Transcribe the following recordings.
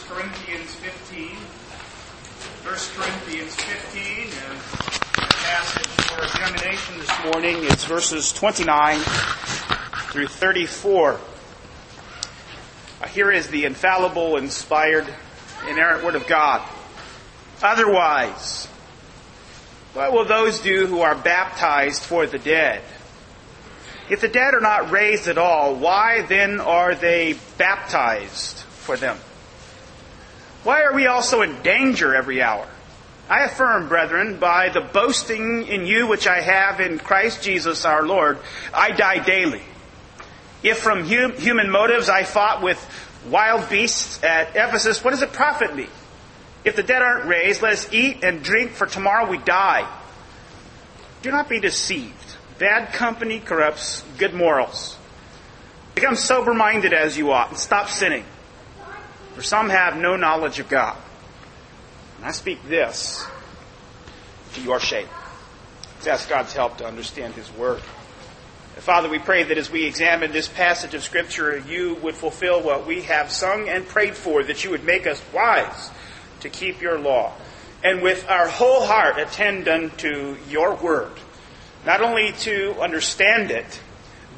Corinthians 15. 1 Corinthians 15, and passage for examination this morning is verses 29 through 34. Uh, here is the infallible, inspired, inerrant Word of God. Otherwise, what will those do who are baptized for the dead? If the dead are not raised at all, why then are they baptized for them? Why are we also in danger every hour? I affirm, brethren, by the boasting in you which I have in Christ Jesus our Lord, I die daily. If from hum- human motives I fought with wild beasts at Ephesus, what does it profit me? If the dead aren't raised, let us eat and drink, for tomorrow we die. Do not be deceived. Bad company corrupts good morals. Become sober minded as you ought and stop sinning. For some have no knowledge of God. And I speak this to your shame. Let's ask God's help to understand His Word. Father, we pray that as we examine this passage of Scripture, you would fulfill what we have sung and prayed for, that you would make us wise to keep your law. And with our whole heart attend unto your word not only to understand it,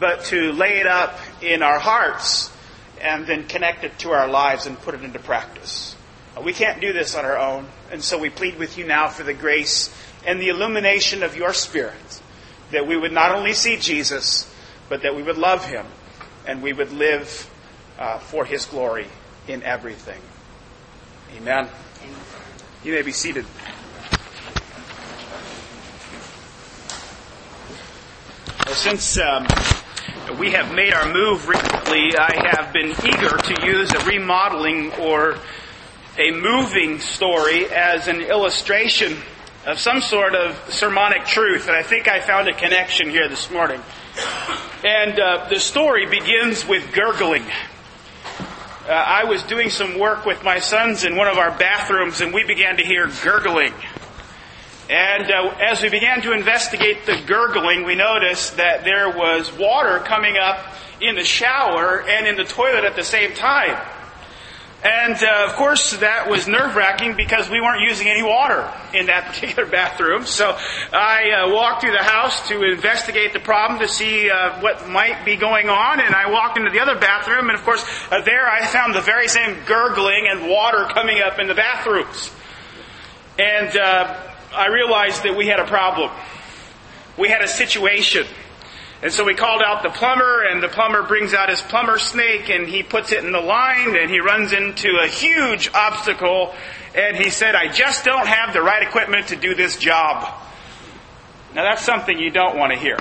but to lay it up in our hearts and then connect it to our lives and put it into practice. Uh, we can't do this on our own, and so we plead with you now for the grace and the illumination of your Spirit, that we would not only see Jesus, but that we would love him and we would live uh, for his glory in everything. Amen. You may be seated. Well, since um, we have made our move recently, I have been eager to use a remodeling or a moving story as an illustration of some sort of sermonic truth. And I think I found a connection here this morning. And uh, the story begins with gurgling. Uh, I was doing some work with my sons in one of our bathrooms, and we began to hear gurgling. And uh, as we began to investigate the gurgling, we noticed that there was water coming up in the shower and in the toilet at the same time. And uh, of course, that was nerve wracking because we weren't using any water in that particular bathroom. So I uh, walked through the house to investigate the problem to see uh, what might be going on. And I walked into the other bathroom, and of course, uh, there I found the very same gurgling and water coming up in the bathrooms. And uh, I realized that we had a problem. We had a situation. And so we called out the plumber, and the plumber brings out his plumber snake, and he puts it in the line, and he runs into a huge obstacle, and he said, I just don't have the right equipment to do this job. Now that's something you don't want to hear.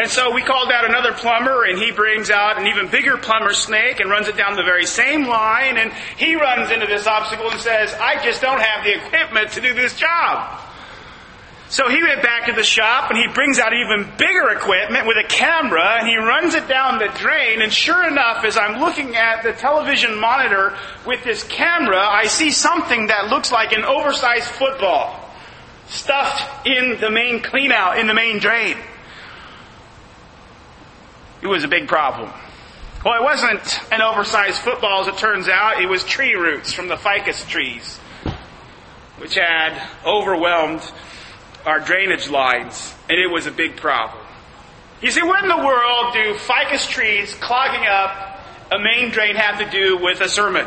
And so we called out another plumber, and he brings out an even bigger plumber snake and runs it down the very same line, and he runs into this obstacle and says, I just don't have the equipment to do this job. So he went back to the shop and he brings out even bigger equipment with a camera and he runs it down the drain and sure enough as I'm looking at the television monitor with this camera, I see something that looks like an oversized football stuffed in the main cleanout, in the main drain. It was a big problem. Well, it wasn't an oversized football as it turns out. It was tree roots from the ficus trees, which had overwhelmed our drainage lines, and it was a big problem. You see, what in the world do ficus trees clogging up a main drain have to do with a sermon?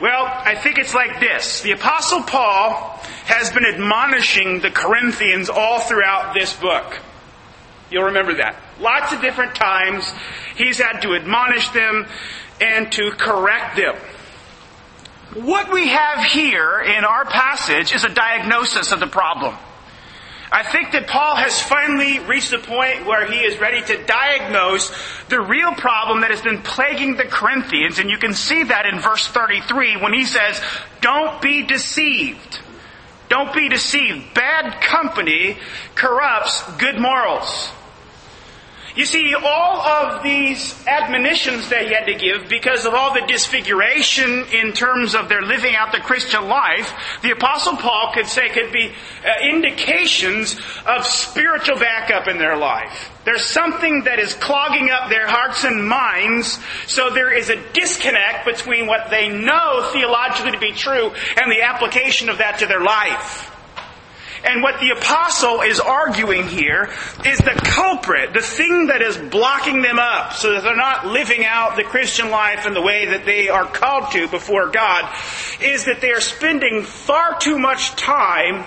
Well, I think it's like this. The apostle Paul has been admonishing the Corinthians all throughout this book. You'll remember that. Lots of different times he's had to admonish them and to correct them. What we have here in our passage is a diagnosis of the problem. I think that Paul has finally reached the point where he is ready to diagnose the real problem that has been plaguing the Corinthians, and you can see that in verse 33 when he says, Don't be deceived. Don't be deceived. Bad company corrupts good morals. You see, all of these admonitions that he had to give because of all the disfiguration in terms of their living out the Christian life, the apostle Paul could say could be uh, indications of spiritual backup in their life. There's something that is clogging up their hearts and minds, so there is a disconnect between what they know theologically to be true and the application of that to their life. And what the apostle is arguing here is the culprit, the thing that is blocking them up so that they're not living out the Christian life in the way that they are called to before God, is that they are spending far too much time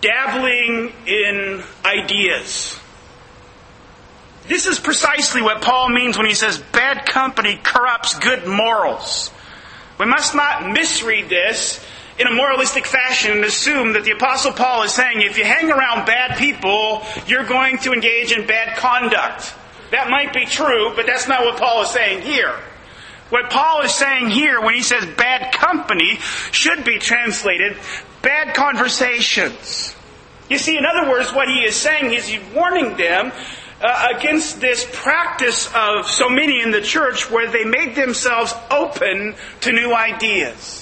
dabbling in ideas. This is precisely what Paul means when he says bad company corrupts good morals. We must not misread this in a moralistic fashion and assume that the apostle Paul is saying if you hang around bad people, you're going to engage in bad conduct. That might be true, but that's not what Paul is saying here. What Paul is saying here when he says bad company should be translated bad conversations. You see, in other words, what he is saying is he's warning them uh, against this practice of so many in the church where they made themselves open to new ideas.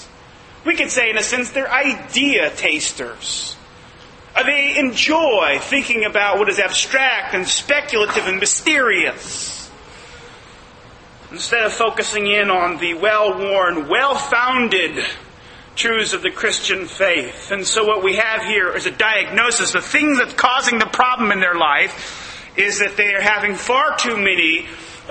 We could say, in a sense, they're idea tasters. Uh, they enjoy thinking about what is abstract and speculative and mysterious. Instead of focusing in on the well worn, well founded truths of the Christian faith. And so what we have here is a diagnosis. The thing that's causing the problem in their life is that they are having far too many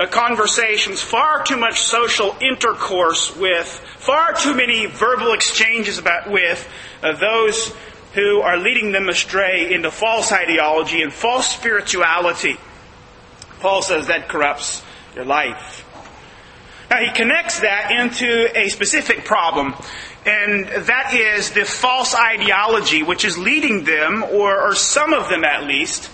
conversations, far too much social intercourse with, far too many verbal exchanges about with uh, those who are leading them astray into false ideology and false spirituality. Paul says that corrupts your life. Now he connects that into a specific problem, and that is the false ideology which is leading them, or, or some of them at least,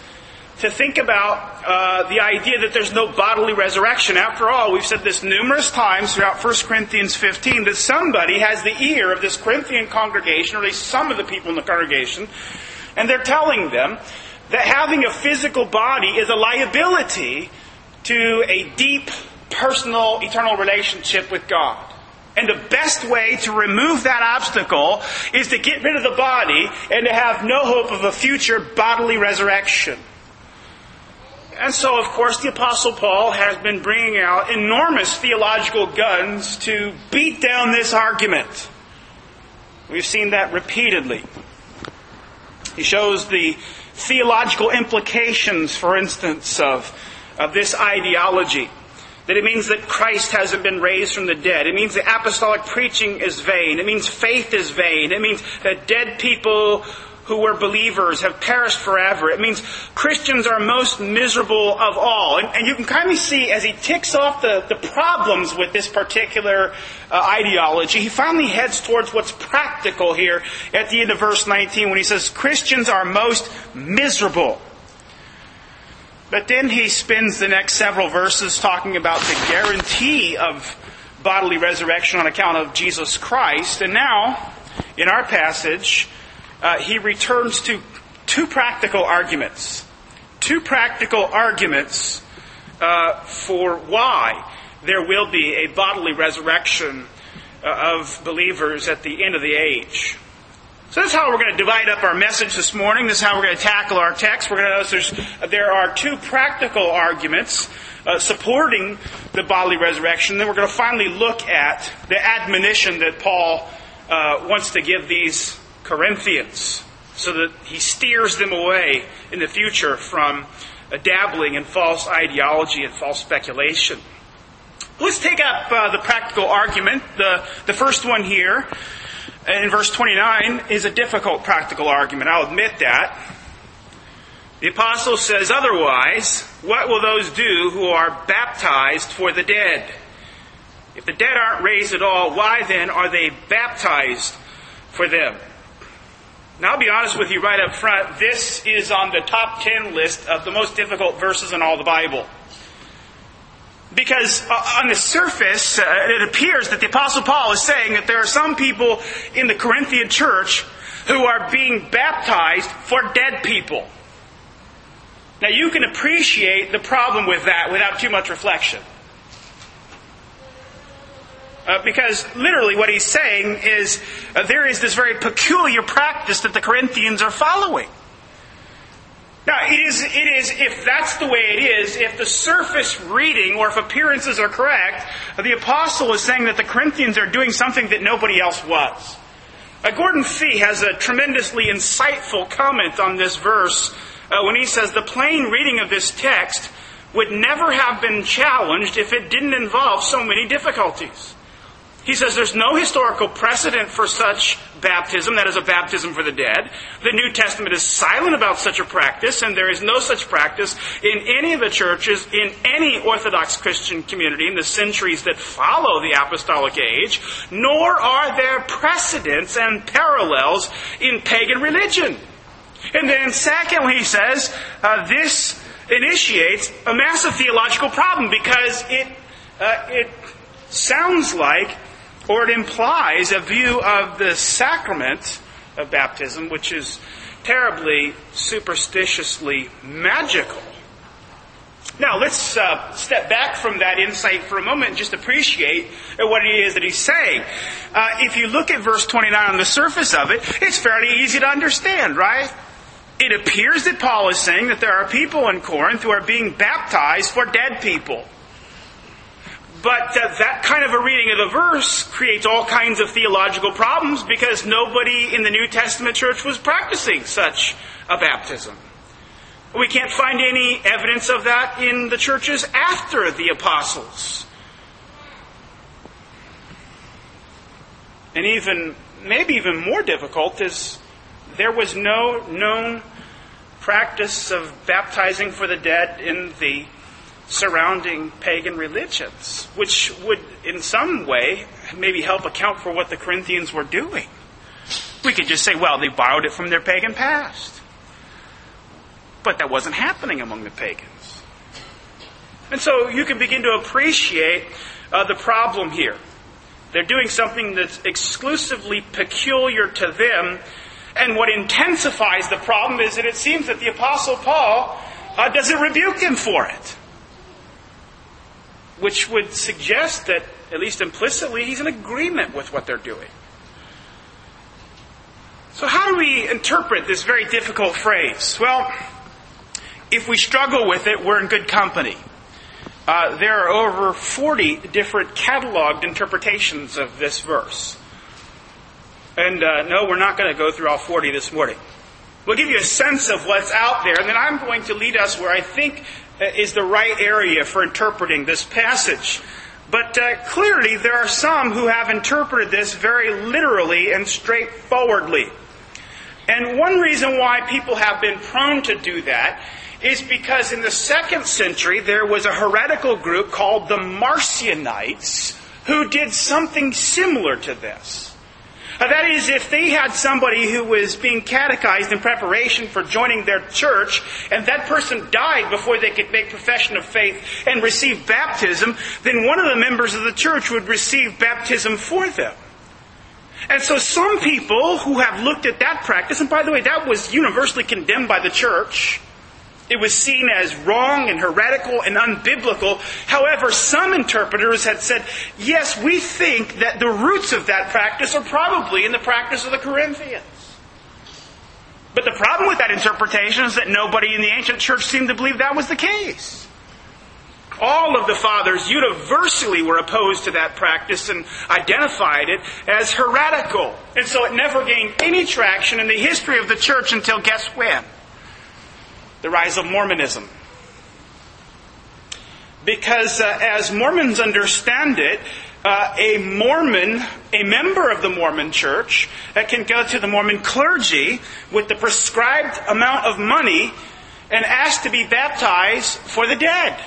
to think about uh, the idea that there's no bodily resurrection. After all, we've said this numerous times throughout 1 Corinthians 15 that somebody has the ear of this Corinthian congregation, or at least some of the people in the congregation, and they're telling them that having a physical body is a liability to a deep, personal, eternal relationship with God. And the best way to remove that obstacle is to get rid of the body and to have no hope of a future bodily resurrection. And so, of course, the Apostle Paul has been bringing out enormous theological guns to beat down this argument. We've seen that repeatedly. He shows the theological implications, for instance, of, of this ideology. That it means that Christ hasn't been raised from the dead. It means the apostolic preaching is vain. It means faith is vain. It means that dead people who were believers have perished forever. It means Christians are most miserable of all. And, and you can kind of see as he ticks off the, the problems with this particular uh, ideology, he finally heads towards what's practical here at the end of verse 19 when he says Christians are most miserable. But then he spends the next several verses talking about the guarantee of bodily resurrection on account of Jesus Christ. And now, in our passage, uh, he returns to two practical arguments. Two practical arguments uh, for why there will be a bodily resurrection uh, of believers at the end of the age. So that's how we're going to divide up our message this morning. This is how we're going to tackle our text. We're going to notice there are two practical arguments uh, supporting the bodily resurrection. Then we're going to finally look at the admonition that Paul uh, wants to give these Corinthians so that he steers them away in the future from dabbling in false ideology and false speculation. Let's take up uh, the practical argument. The, the first one here in verse 29 is a difficult practical argument. I'll admit that. The apostle says, otherwise, what will those do who are baptized for the dead? If the dead aren't raised at all, why then are they baptized for them? Now, I'll be honest with you right up front. This is on the top 10 list of the most difficult verses in all the Bible. Because uh, on the surface, uh, it appears that the Apostle Paul is saying that there are some people in the Corinthian church who are being baptized for dead people. Now you can appreciate the problem with that without too much reflection. Uh, because literally what he's saying is uh, there is this very peculiar practice that the Corinthians are following. Now, it is, it is, if that's the way it is, if the surface reading or if appearances are correct, the apostle is saying that the Corinthians are doing something that nobody else was. Uh, Gordon Fee has a tremendously insightful comment on this verse uh, when he says the plain reading of this text would never have been challenged if it didn't involve so many difficulties. He says there's no historical precedent for such baptism, that is a baptism for the dead. The New Testament is silent about such a practice, and there is no such practice in any of the churches in any Orthodox Christian community in the centuries that follow the apostolic age, nor are there precedents and parallels in pagan religion. And then secondly, he says, uh, this initiates a massive theological problem because it, uh, it sounds like or it implies a view of the sacrament of baptism, which is terribly superstitiously magical. Now, let's uh, step back from that insight for a moment and just appreciate what it is that he's saying. Uh, if you look at verse 29 on the surface of it, it's fairly easy to understand, right? It appears that Paul is saying that there are people in Corinth who are being baptized for dead people. But uh, that kind of a reading of the verse creates all kinds of theological problems because nobody in the New Testament church was practicing such a baptism. We can't find any evidence of that in the churches after the apostles. And even, maybe even more difficult is there was no known practice of baptizing for the dead in the surrounding pagan religions, which would, in some way, maybe help account for what the Corinthians were doing. We could just say, well, they borrowed it from their pagan past. But that wasn't happening among the pagans. And so you can begin to appreciate uh, the problem here. They're doing something that's exclusively peculiar to them. And what intensifies the problem is that it seems that the Apostle Paul uh, doesn't rebuke them for it which would suggest that, at least implicitly, he's in agreement with what they're doing. So, how do we interpret this very difficult phrase? Well, if we struggle with it, we're in good company. Uh, there are over 40 different cataloged interpretations of this verse. And uh, no, we're not going to go through all 40 this morning. We'll give you a sense of what's out there, and then I'm going to lead us where I think is the right area for interpreting this passage. But uh, clearly, there are some who have interpreted this very literally and straightforwardly. And one reason why people have been prone to do that is because in the second century there was a heretical group called the Marcionites who did something similar to this. That is, if they had somebody who was being catechized in preparation for joining their church, and that person died before they could make profession of faith and receive baptism, then one of the members of the church would receive baptism for them. And so some people who have looked at that practice, and by the way, that was universally condemned by the church, it was seen as wrong and heretical and unbiblical. However, some interpreters had said, yes, we think that the roots of that practice are probably in the practice of the Corinthians. But the problem with that interpretation is that nobody in the ancient church seemed to believe that was the case. All of the fathers universally were opposed to that practice and identified it as heretical. And so it never gained any traction in the history of the church until guess when? The rise of Mormonism. Because uh, as Mormons understand it, uh, a Mormon, a member of the Mormon church, uh, can go to the Mormon clergy with the prescribed amount of money and ask to be baptized for the dead.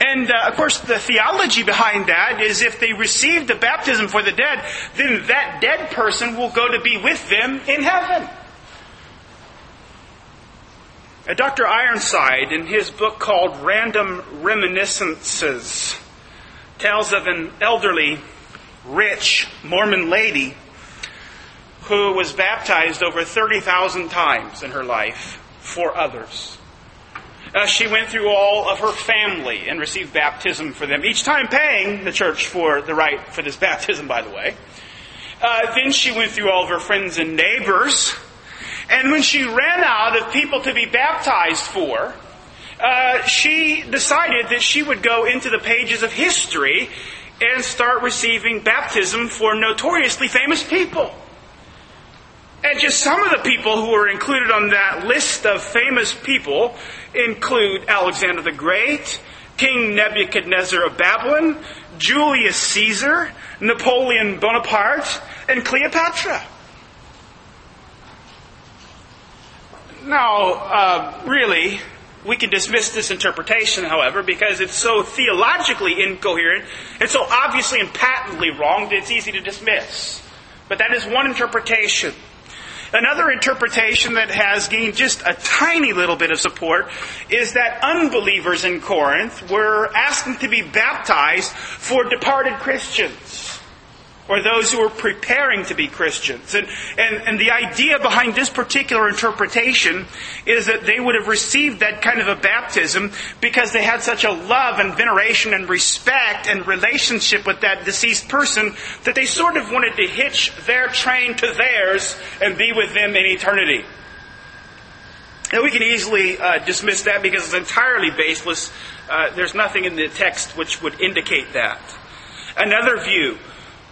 And uh, of course, the theology behind that is if they receive the baptism for the dead, then that dead person will go to be with them in heaven. Uh, Dr. Ironside, in his book called Random Reminiscences, tells of an elderly, rich Mormon lady who was baptized over 30,000 times in her life for others. Uh, she went through all of her family and received baptism for them, each time paying the church for the right for this baptism, by the way. Uh, then she went through all of her friends and neighbors. And when she ran out of people to be baptized for, uh, she decided that she would go into the pages of history and start receiving baptism for notoriously famous people. And just some of the people who were included on that list of famous people include Alexander the Great, King Nebuchadnezzar of Babylon, Julius Caesar, Napoleon Bonaparte, and Cleopatra. Now, uh, really, we can dismiss this interpretation, however, because it's so theologically incoherent, and so obviously and patently wrong that it's easy to dismiss. But that is one interpretation. Another interpretation that has gained just a tiny little bit of support is that unbelievers in Corinth were asking to be baptized for departed Christians or those who were preparing to be Christians. And, and, and the idea behind this particular interpretation is that they would have received that kind of a baptism because they had such a love and veneration and respect and relationship with that deceased person that they sort of wanted to hitch their train to theirs and be with them in eternity. And we can easily uh, dismiss that because it's entirely baseless. Uh, there's nothing in the text which would indicate that. Another view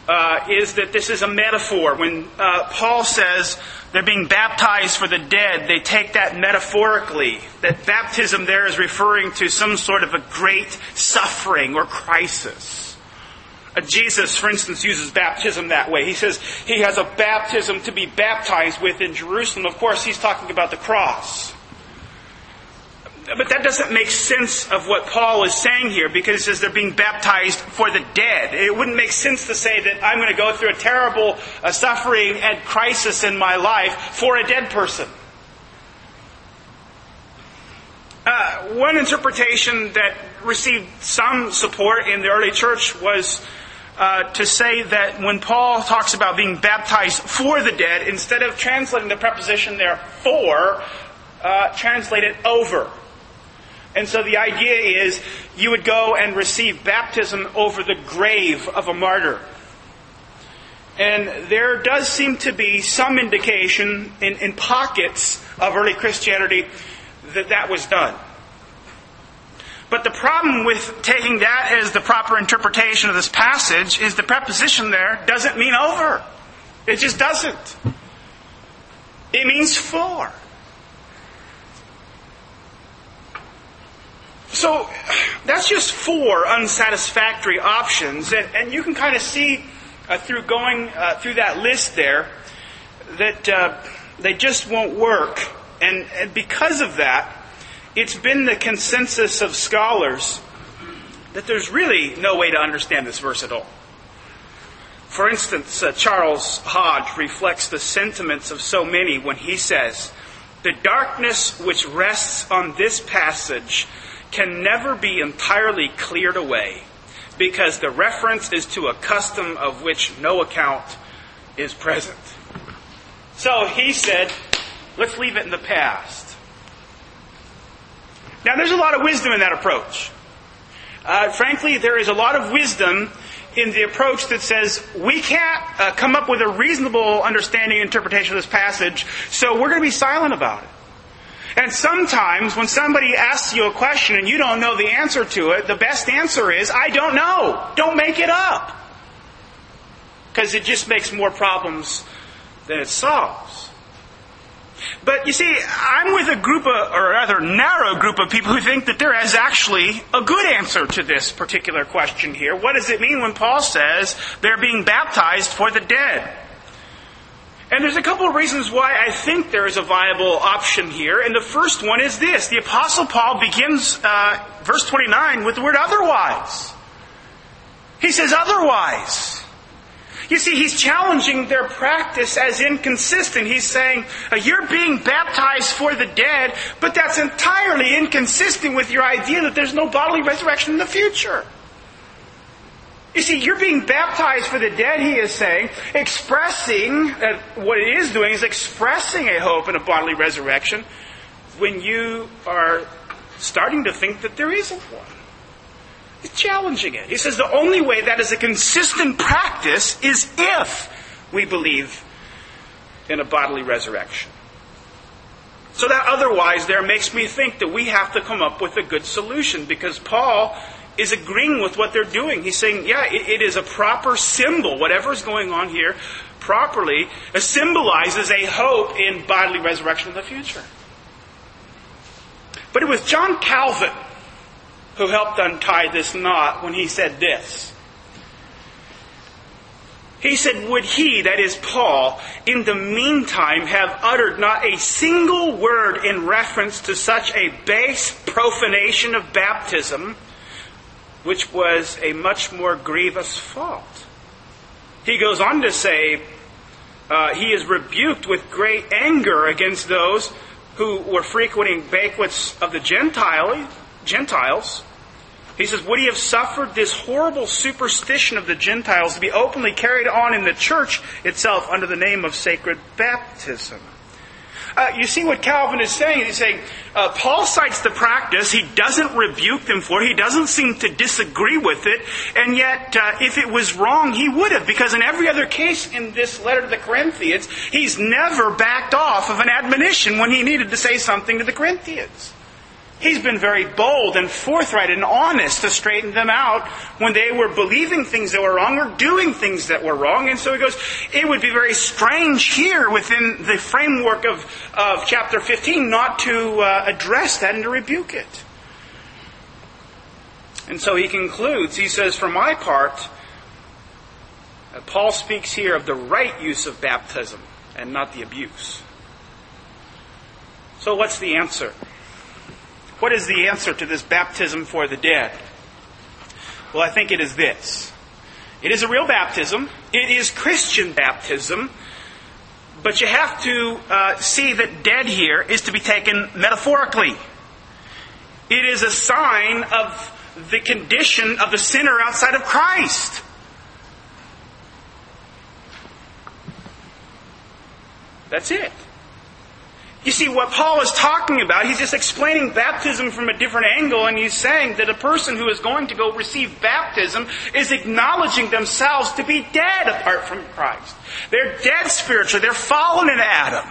uh, is that this is a metaphor. When uh, Paul says they're being baptized for the dead, they take that metaphorically. That baptism there is referring to some sort of a great suffering or crisis. Uh, Jesus, for instance, uses baptism that way. He says he has a baptism to be baptized with in Jerusalem. Of course, he's talking about the cross. But that doesn't make sense of what Paul is saying here because he says they're being baptized for the dead. It wouldn't make sense to say that I'm going to go through a terrible uh, suffering and crisis in my life for a dead person. Uh, one interpretation that received some support in the early church was uh, to say that when Paul talks about being baptized for the dead, instead of translating the preposition there for, uh, translate it over. And so the idea is you would go and receive baptism over the grave of a martyr. And there does seem to be some indication in, in pockets of early Christianity that that was done. But the problem with taking that as the proper interpretation of this passage is the preposition there doesn't mean over. It just doesn't. It means for. So that's just four unsatisfactory options, and, and you can kind of see uh, through going uh, through that list there that uh, they just won't work. And, and because of that, it's been the consensus of scholars that there's really no way to understand this verse at all. For instance, uh, Charles Hodge reflects the sentiments of so many when he says, The darkness which rests on this passage can never be entirely cleared away because the reference is to a custom of which no account is present. So he said, let's leave it in the past. Now, there's a lot of wisdom in that approach. Uh, frankly, there is a lot of wisdom in the approach that says we can't uh, come up with a reasonable understanding and interpretation of this passage, so we're going to be silent about it. And sometimes when somebody asks you a question and you don't know the answer to it, the best answer is, I don't know. Don't make it up. Because it just makes more problems than it solves. But you see, I'm with a group of, or rather narrow group of people who think that there is actually a good answer to this particular question here. What does it mean when Paul says they're being baptized for the dead? And there's a couple of reasons why I think there is a viable option here. And the first one is this. The Apostle Paul begins uh, verse 29 with the word otherwise. He says otherwise. You see, he's challenging their practice as inconsistent. He's saying, uh, you're being baptized for the dead, but that's entirely inconsistent with your idea that there's no bodily resurrection in the future. You see, you're being baptized for the dead, he is saying, expressing, uh, what it is doing is expressing a hope in a bodily resurrection when you are starting to think that there isn't one. He's challenging it. He says the only way that is a consistent practice is if we believe in a bodily resurrection. So that otherwise there makes me think that we have to come up with a good solution because Paul is agreeing with what they're doing. He's saying, yeah, it, it is a proper symbol. Whatever is going on here properly symbolizes a hope in bodily resurrection in the future. But it was John Calvin who helped untie this knot when he said this. He said, Would he, that is Paul, in the meantime have uttered not a single word in reference to such a base profanation of baptism, which was a much more grievous fault? He goes on to say, uh, He is rebuked with great anger against those who were frequenting banquets of the Gentile, Gentiles he says, Would he have suffered this horrible superstition of the Gentiles to be openly carried on in the church itself under the name of sacred baptism? Uh, you see what Calvin is saying? He's saying, uh, Paul cites the practice. He doesn't rebuke them for it. He doesn't seem to disagree with it. And yet, uh, if it was wrong, he would have. Because in every other case in this letter to the Corinthians, he's never backed off of an admonition when he needed to say something to the Corinthians. He's been very bold and forthright and honest to straighten them out when they were believing things that were wrong or doing things that were wrong. And so he goes, it would be very strange here within the framework of, of chapter 15 not to uh, address that and to rebuke it. And so he concludes, he says, for my part, uh, Paul speaks here of the right use of baptism and not the abuse. So what's the answer? What is the answer to this baptism for the dead? Well, I think it is this. It is a real baptism. It is Christian baptism. But you have to uh, see that dead here is to be taken metaphorically. It is a sign of the condition of the sinner outside of Christ. That's it. You see, what Paul is talking about, he's just explaining baptism from a different angle, and he's saying that a person who is going to go receive baptism is acknowledging themselves to be dead apart from Christ. They're dead spiritually, they're fallen in Adam.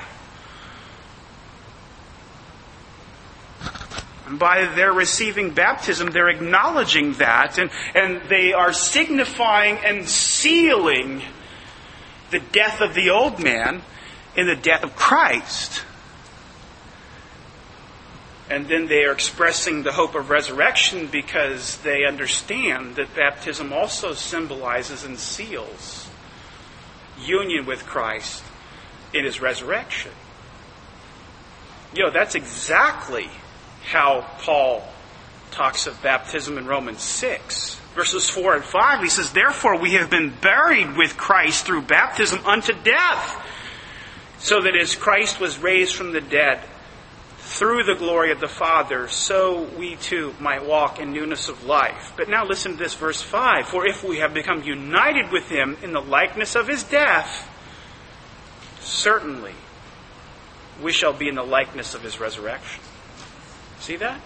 And by their receiving baptism, they're acknowledging that, and, and they are signifying and sealing the death of the old man in the death of Christ. And then they are expressing the hope of resurrection because they understand that baptism also symbolizes and seals union with Christ in his resurrection. You know, that's exactly how Paul talks of baptism in Romans 6. Verses 4 and 5, he says, Therefore we have been buried with Christ through baptism unto death, so that as Christ was raised from the dead through the glory of the Father, so we too might walk in newness of life. But now listen to this, verse 5. For if we have become united with him in the likeness of his death, certainly we shall be in the likeness of his resurrection. See that?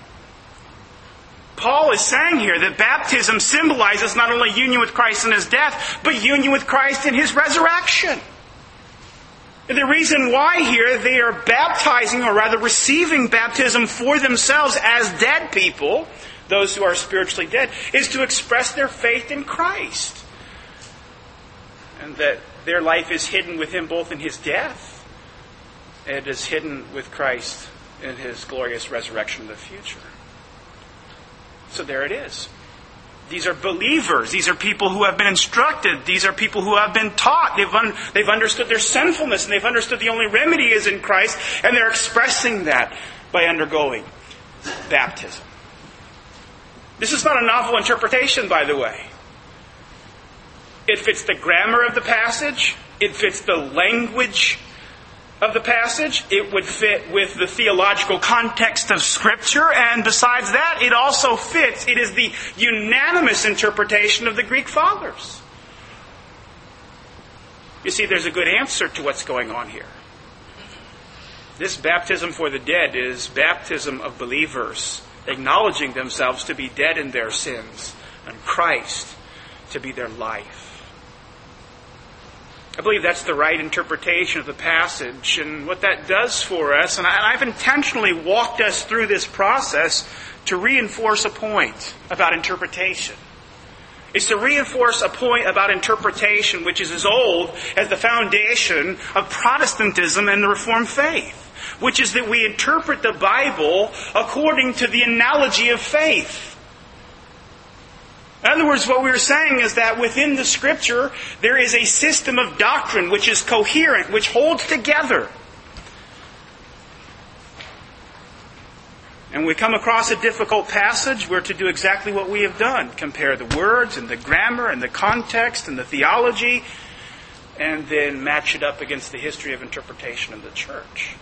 Paul is saying here that baptism symbolizes not only union with Christ in his death, but union with Christ in his resurrection. The reason why here they are baptizing, or rather receiving baptism for themselves as dead people, those who are spiritually dead, is to express their faith in Christ. And that their life is hidden with Him both in His death and is hidden with Christ in His glorious resurrection in the future. So there it is. These are believers. These are people who have been instructed. These are people who have been taught. They've, un- they've understood their sinfulness and they've understood the only remedy is in Christ, and they're expressing that by undergoing baptism. This is not a novel interpretation, by the way. It fits the grammar of the passage, it fits the language of the passage. It would fit with the theological context of Scripture, and besides that, it also fits. It is the unanimous interpretation of the Greek Fathers. You see, there's a good answer to what's going on here. This baptism for the dead is baptism of believers acknowledging themselves to be dead in their sins and Christ to be their life. I believe that's the right interpretation of the passage and what that does for us. And I've intentionally walked us through this process to reinforce a point about interpretation. It's to reinforce a point about interpretation which is as old as the foundation of Protestantism and the Reformed faith, which is that we interpret the Bible according to the analogy of faith. In other words, what we're saying is that within the Scripture, there is a system of doctrine which is coherent, which holds together. And we come across a difficult passage, we're to do exactly what we have done compare the words and the grammar and the context and the theology, and then match it up against the history of interpretation of the church.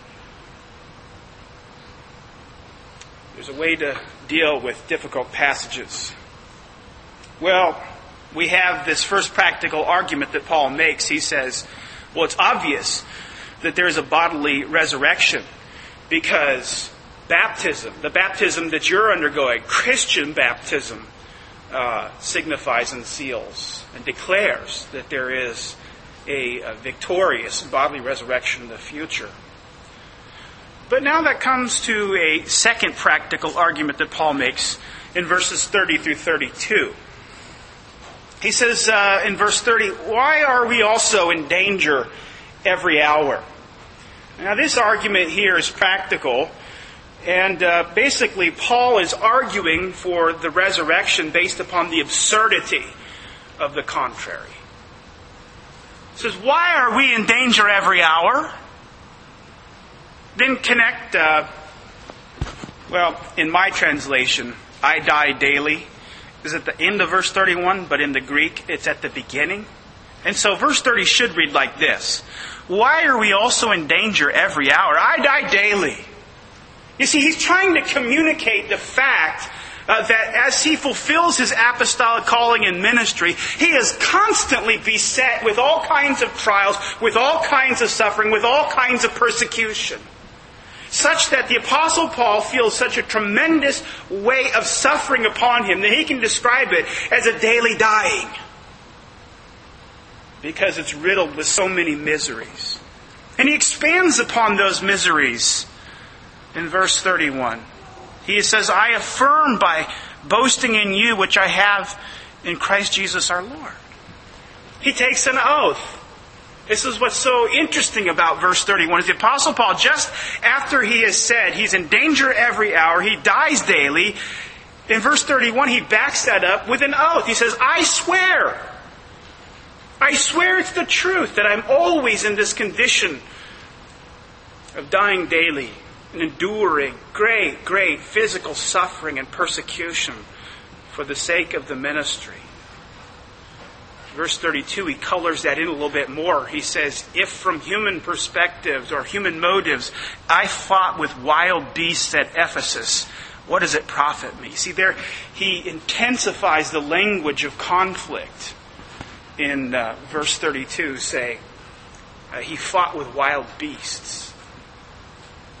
There's a way to deal with difficult passages. Well, we have this first practical argument that Paul makes. He says, well, it's obvious that there's a bodily resurrection because baptism, the baptism that you're undergoing, Christian baptism, uh, signifies and seals and declares that there is a, a victorious bodily resurrection in the future. But now that comes to a second practical argument that Paul makes in verses 30 through 32. He says uh, in verse 30, Why are we also in danger every hour? Now, this argument here is practical and uh, basically, Paul is arguing for the resurrection based upon the absurdity of the contrary. He says, Why are we in danger every hour? Then connect, uh, well, in my translation, I die daily is at the end of verse 31, but in the Greek, it's at the beginning. And so verse 30 should read like this Why are we also in danger every hour? I die daily. You see, he's trying to communicate the fact uh, that as he fulfills his apostolic calling and ministry, he is constantly beset with all kinds of trials, with all kinds of suffering, with all kinds of persecution. Such that the Apostle Paul feels such a tremendous weight of suffering upon him that he can describe it as a daily dying. Because it's riddled with so many miseries. And he expands upon those miseries in verse 31. He says, I affirm by boasting in you which I have in Christ Jesus our Lord. He takes an oath. This is what's so interesting about verse 31 is the apostle Paul, just after he has said he's in danger every hour, he dies daily, in verse 31 he backs that up with an oath. He says, I swear, I swear it's the truth that I'm always in this condition of dying daily and enduring great, great physical suffering and persecution for the sake of the ministry. Verse 32, he colors that in a little bit more. He says, If from human perspectives or human motives I fought with wild beasts at Ephesus, what does it profit me? See, there he intensifies the language of conflict in uh, verse 32, saying, uh, He fought with wild beasts.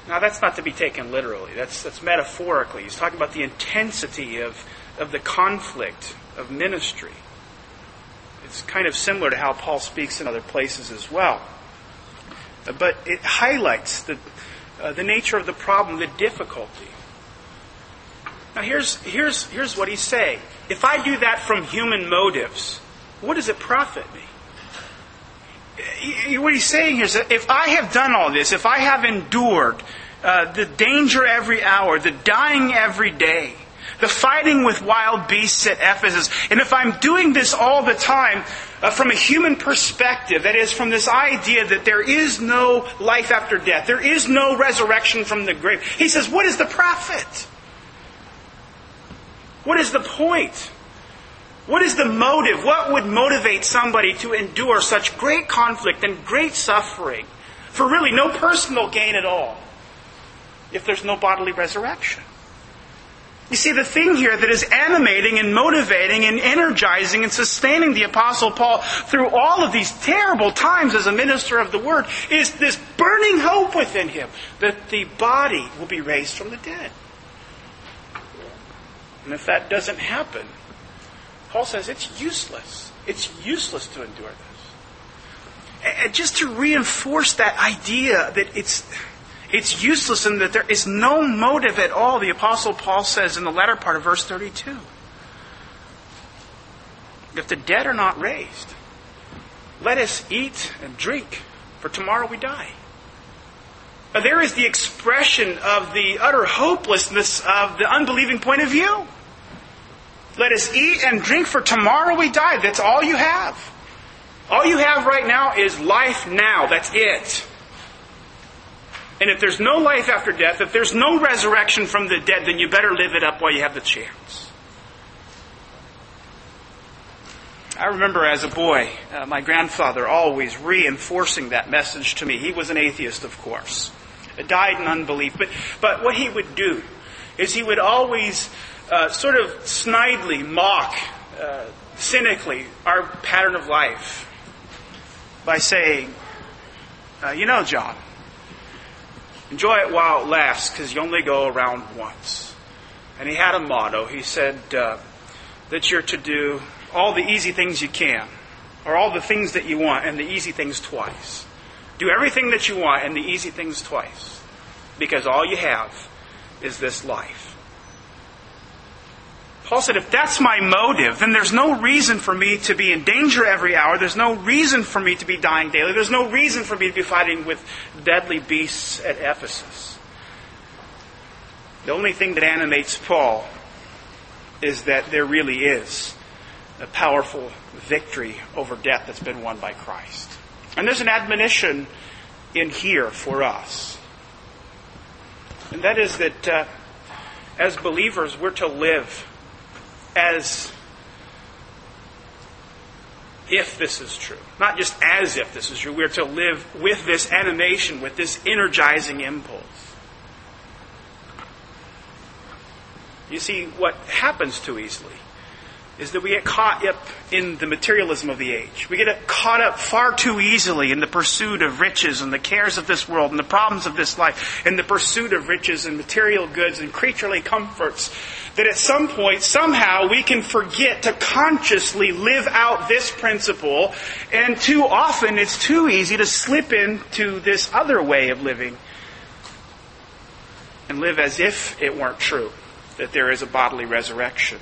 Now, that's not to be taken literally. That's, that's metaphorically. He's talking about the intensity of, of the conflict of ministry. It's kind of similar to how Paul speaks in other places as well. But it highlights the, uh, the nature of the problem, the difficulty. Now, here's, here's, here's what he's saying. If I do that from human motives, what does it profit me? what he's saying here is that if I have done all this, if I have endured uh, the danger every hour, the dying every day, the fighting with wild beasts at Ephesus, and if I'm doing this all the time uh, from a human perspective, that is, from this idea that there is no life after death, there is no resurrection from the grave, he says, what is the profit? What is the point? What is the motive? What would motivate somebody to endure such great conflict and great suffering for really no personal gain at all if there's no bodily resurrection. You see, the thing here that is animating and motivating and energizing and sustaining the Apostle Paul through all of these terrible times as a minister of the Word is this burning hope within him that the body will be raised from the dead. And if that doesn't happen, Paul says it's useless. It's useless to endure this. And just to reinforce that idea that it's it's useless and that there is no motive at all, the Apostle Paul says in the latter part of verse 32. If the dead are not raised, let us eat and drink, for tomorrow we die. There is the expression of the utter hopelessness of the unbelieving point of view. Let us eat and drink, for tomorrow we die. That's all you have. All you have right now is life now. That's it. And if there's no life after death, if there's no resurrection from the dead, then you better live it up while you have the chance. I remember as a boy, uh, my grandfather always reinforcing that message to me. He was an atheist, of course. Died in unbelief. But, but what he would do is he would always uh, sort of snidely mock, uh, cynically, our pattern of life by saying, uh, You know, John, Enjoy it while it lasts because you only go around once. And he had a motto. He said uh, that you're to do all the easy things you can, or all the things that you want, and the easy things twice. Do everything that you want and the easy things twice. Because all you have is this life. Paul said, if that's my motive, then there's no reason for me to be in danger every hour. There's no reason for me to be dying daily. There's no reason for me to be fighting with deadly beasts at Ephesus. The only thing that animates Paul is that there really is a powerful victory over death that's been won by Christ. And there's an admonition in here for us. And that is that uh, as believers, we're to live as if this is true. Not just as if this is true. We're to live with this animation, with this energizing impulse. You see, what happens too easily is that we get caught up in the materialism of the age. We get caught up far too easily in the pursuit of riches and the cares of this world and the problems of this life, in the pursuit of riches and material goods and creaturely comforts that at some point, somehow, we can forget to consciously live out this principle, and too often it's too easy to slip into this other way of living and live as if it weren't true, that there is a bodily resurrection.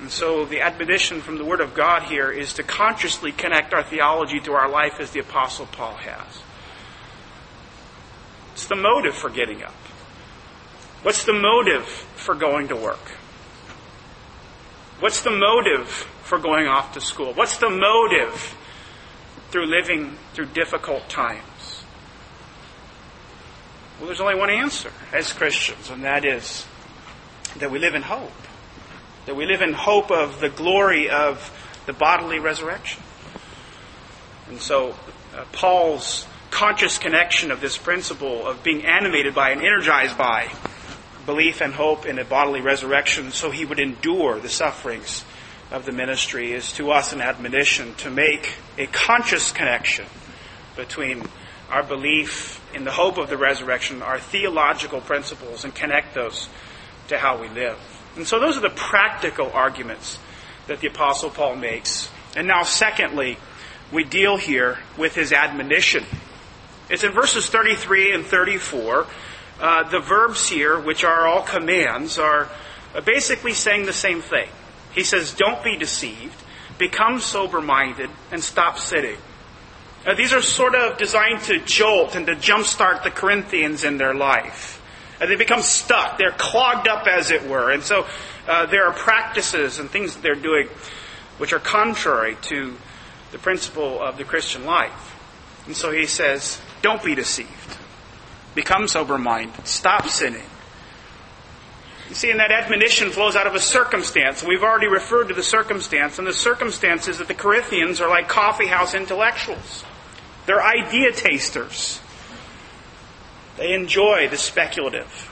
And so the admonition from the Word of God here is to consciously connect our theology to our life as the Apostle Paul has. It's the motive for getting up. What's the motive for going to work? What's the motive for going off to school? What's the motive through living through difficult times? Well, there's only one answer as Christians, and that is that we live in hope. That we live in hope of the glory of the bodily resurrection. And so, uh, Paul's conscious connection of this principle of being animated by and energized by belief and hope in a bodily resurrection so he would endure the sufferings of the ministry is to us an admonition to make a conscious connection between our belief in the hope of the resurrection, our theological principles, and connect those to how we live. And so those are the practical arguments that the Apostle Paul makes. And now, secondly, we deal here with his admonition. It's in verses 33 and 34 uh, the verbs here, which are all commands, are basically saying the same thing. He says, Don't be deceived, become sober minded, and stop sitting. These are sort of designed to jolt and to jumpstart the Corinthians in their life. Uh, they become stuck. They're clogged up, as it were. And so uh, there are practices and things that they're doing which are contrary to the principle of the Christian life. And so he says, Don't be deceived. Become sober minded. Stop sinning. You see, and that admonition flows out of a circumstance. We've already referred to the circumstance, and the circumstance is that the Corinthians are like coffeehouse intellectuals. They're idea tasters. They enjoy the speculative.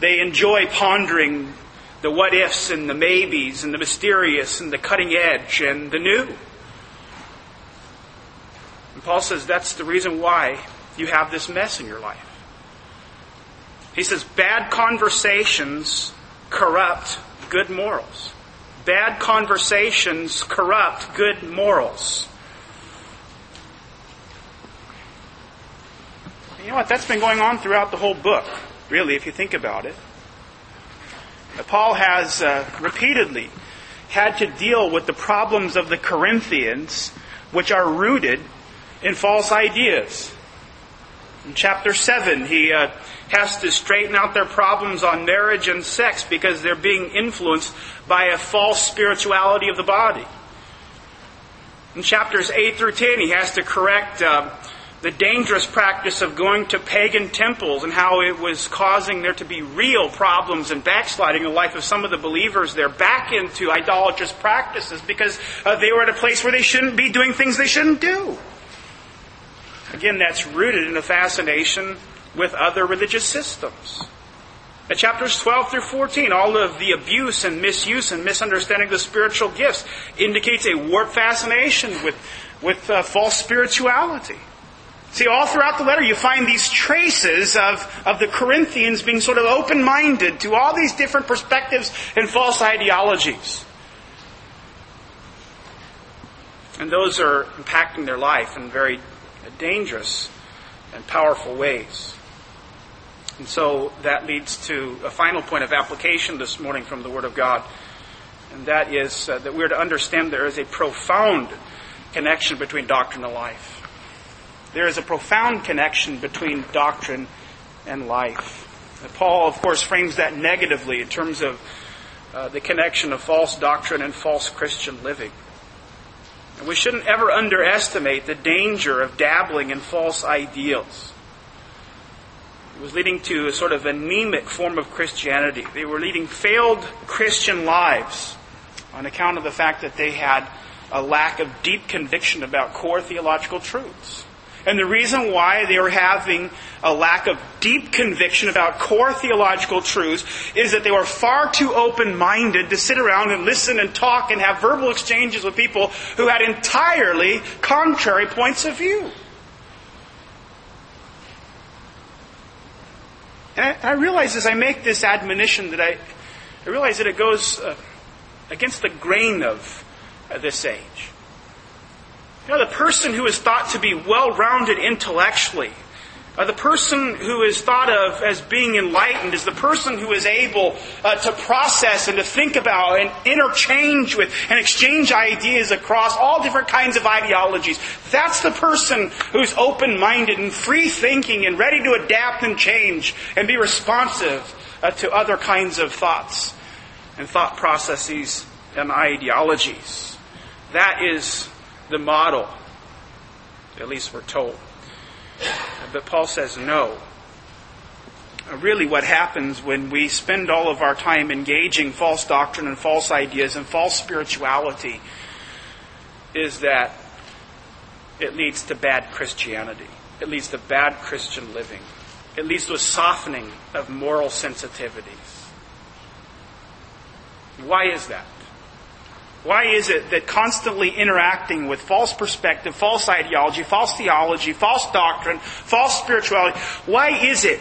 They enjoy pondering the what ifs and the maybes and the mysterious and the cutting edge and the new. And Paul says that's the reason why you have this mess in your life. He says bad conversations corrupt good morals. Bad conversations corrupt good morals. You know what? That's been going on throughout the whole book, really, if you think about it. Paul has uh, repeatedly had to deal with the problems of the Corinthians, which are rooted in false ideas. In chapter 7, he uh, has to straighten out their problems on marriage and sex because they're being influenced by a false spirituality of the body. In chapters 8 through 10, he has to correct uh, the dangerous practice of going to pagan temples and how it was causing there to be real problems and backsliding in the life of some of the believers there back into idolatrous practices because uh, they were at a place where they shouldn't be doing things they shouldn't do. Again, that's rooted in a fascination with other religious systems. At chapters 12 through 14, all of the abuse and misuse and misunderstanding of the spiritual gifts indicates a warped fascination with, with uh, false spirituality. See, all throughout the letter, you find these traces of, of the Corinthians being sort of open minded to all these different perspectives and false ideologies. And those are impacting their life in very dangerous and powerful ways. And so that leads to a final point of application this morning from the Word of God. And that is uh, that we're to understand there is a profound connection between doctrine and life. There is a profound connection between doctrine and life. Paul, of course, frames that negatively in terms of uh, the connection of false doctrine and false Christian living. And we shouldn't ever underestimate the danger of dabbling in false ideals. It was leading to a sort of anemic form of Christianity. They were leading failed Christian lives on account of the fact that they had a lack of deep conviction about core theological truths. And the reason why they were having a lack of deep conviction about core theological truths is that they were far too open minded to sit around and listen and talk and have verbal exchanges with people who had entirely contrary points of view. And I, I realize as I make this admonition that I, I realize that it goes uh, against the grain of uh, this age. You know, the person who is thought to be well rounded intellectually, uh, the person who is thought of as being enlightened is the person who is able uh, to process and to think about and interchange with and exchange ideas across all different kinds of ideologies. That's the person who's open minded and free thinking and ready to adapt and change and be responsive uh, to other kinds of thoughts and thought processes and ideologies. That is the model. At least we're told. But Paul says no. Uh, really, what happens when we spend all of our time engaging false doctrine and false ideas and false spirituality is that it leads to bad Christianity. It leads to bad Christian living. It leads to a softening of moral sensitivities. Why is that? Why is it that constantly interacting with false perspective, false ideology, false theology, false doctrine, false spirituality, why is it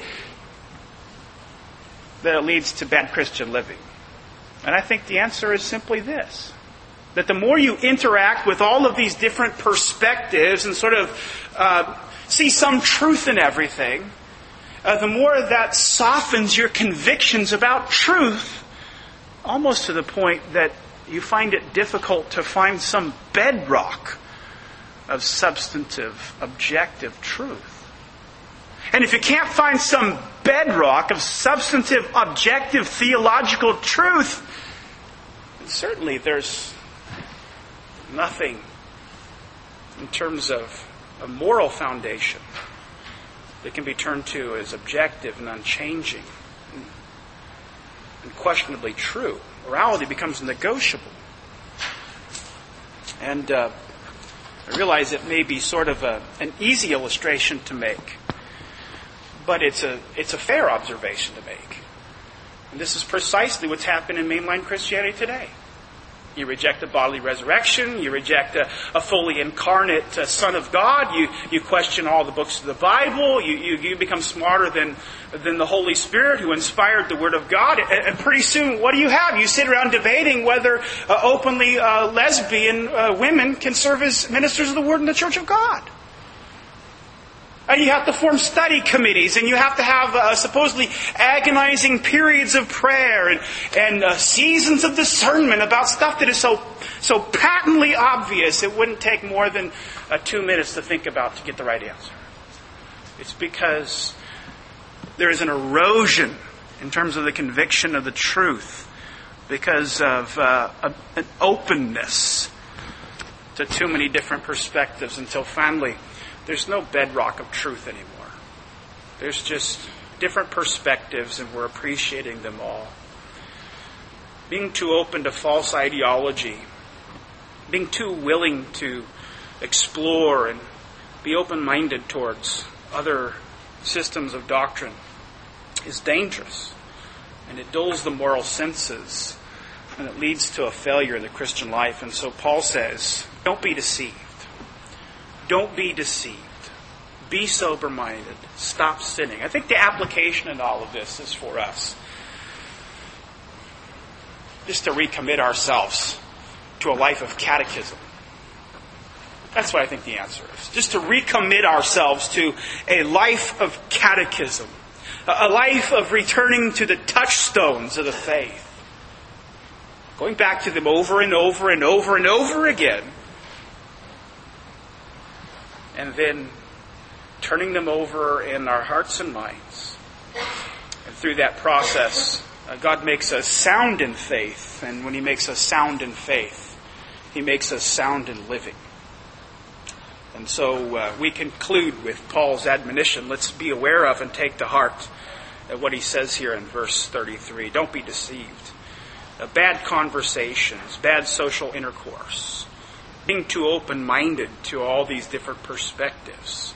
that it leads to bad Christian living? And I think the answer is simply this. That the more you interact with all of these different perspectives and sort of uh, see some truth in everything, uh, the more that softens your convictions about truth, almost to the point that you find it difficult to find some bedrock of substantive, objective truth. And if you can't find some bedrock of substantive, objective, theological truth, certainly there's nothing in terms of a moral foundation that can be turned to as objective and unchanging and unquestionably true morality becomes negotiable. And uh, I realize it may be sort of a, an easy illustration to make, but it's a, it's a fair observation to make. And this is precisely what's happened in mainline Christianity today. You reject a bodily resurrection. You reject a, a fully incarnate uh, Son of God. You, you question all the books of the Bible. You, you, you become smarter than, than the Holy Spirit who inspired the Word of God. And, and pretty soon, what do you have? You sit around debating whether uh, openly uh, lesbian uh, women can serve as ministers of the Word in the Church of God. And you have to form study committees, and you have to have uh, supposedly agonizing periods of prayer and, and uh, seasons of discernment about stuff that is so, so patently obvious it wouldn't take more than uh, two minutes to think about to get the right answer. It's because there is an erosion in terms of the conviction of the truth because of uh, a, an openness to too many different perspectives until finally there's no bedrock of truth anymore. There's just different perspectives, and we're appreciating them all. Being too open to false ideology, being too willing to explore and be open minded towards other systems of doctrine is dangerous. And it dulls the moral senses, and it leads to a failure in the Christian life. And so Paul says, don't be deceived. Don't be deceived. Be sober minded. Stop sinning. I think the application in all of this is for us just to recommit ourselves to a life of catechism. That's what I think the answer is. Just to recommit ourselves to a life of catechism, a life of returning to the touchstones of the faith, going back to them over and over and over and over again and then turning them over in our hearts and minds. And through that process, uh, God makes us sound in faith. And when He makes us sound in faith, He makes us sound in living. And so uh, we conclude with Paul's admonition. Let's be aware of and take to heart uh, what he says here in verse 33. Don't be deceived. Uh, bad conversations, bad social intercourse, being too open minded to all these different perspectives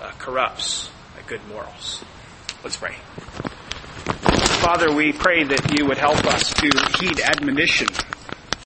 uh, corrupts good morals. Let's pray. Father, we pray that you would help us to heed admonition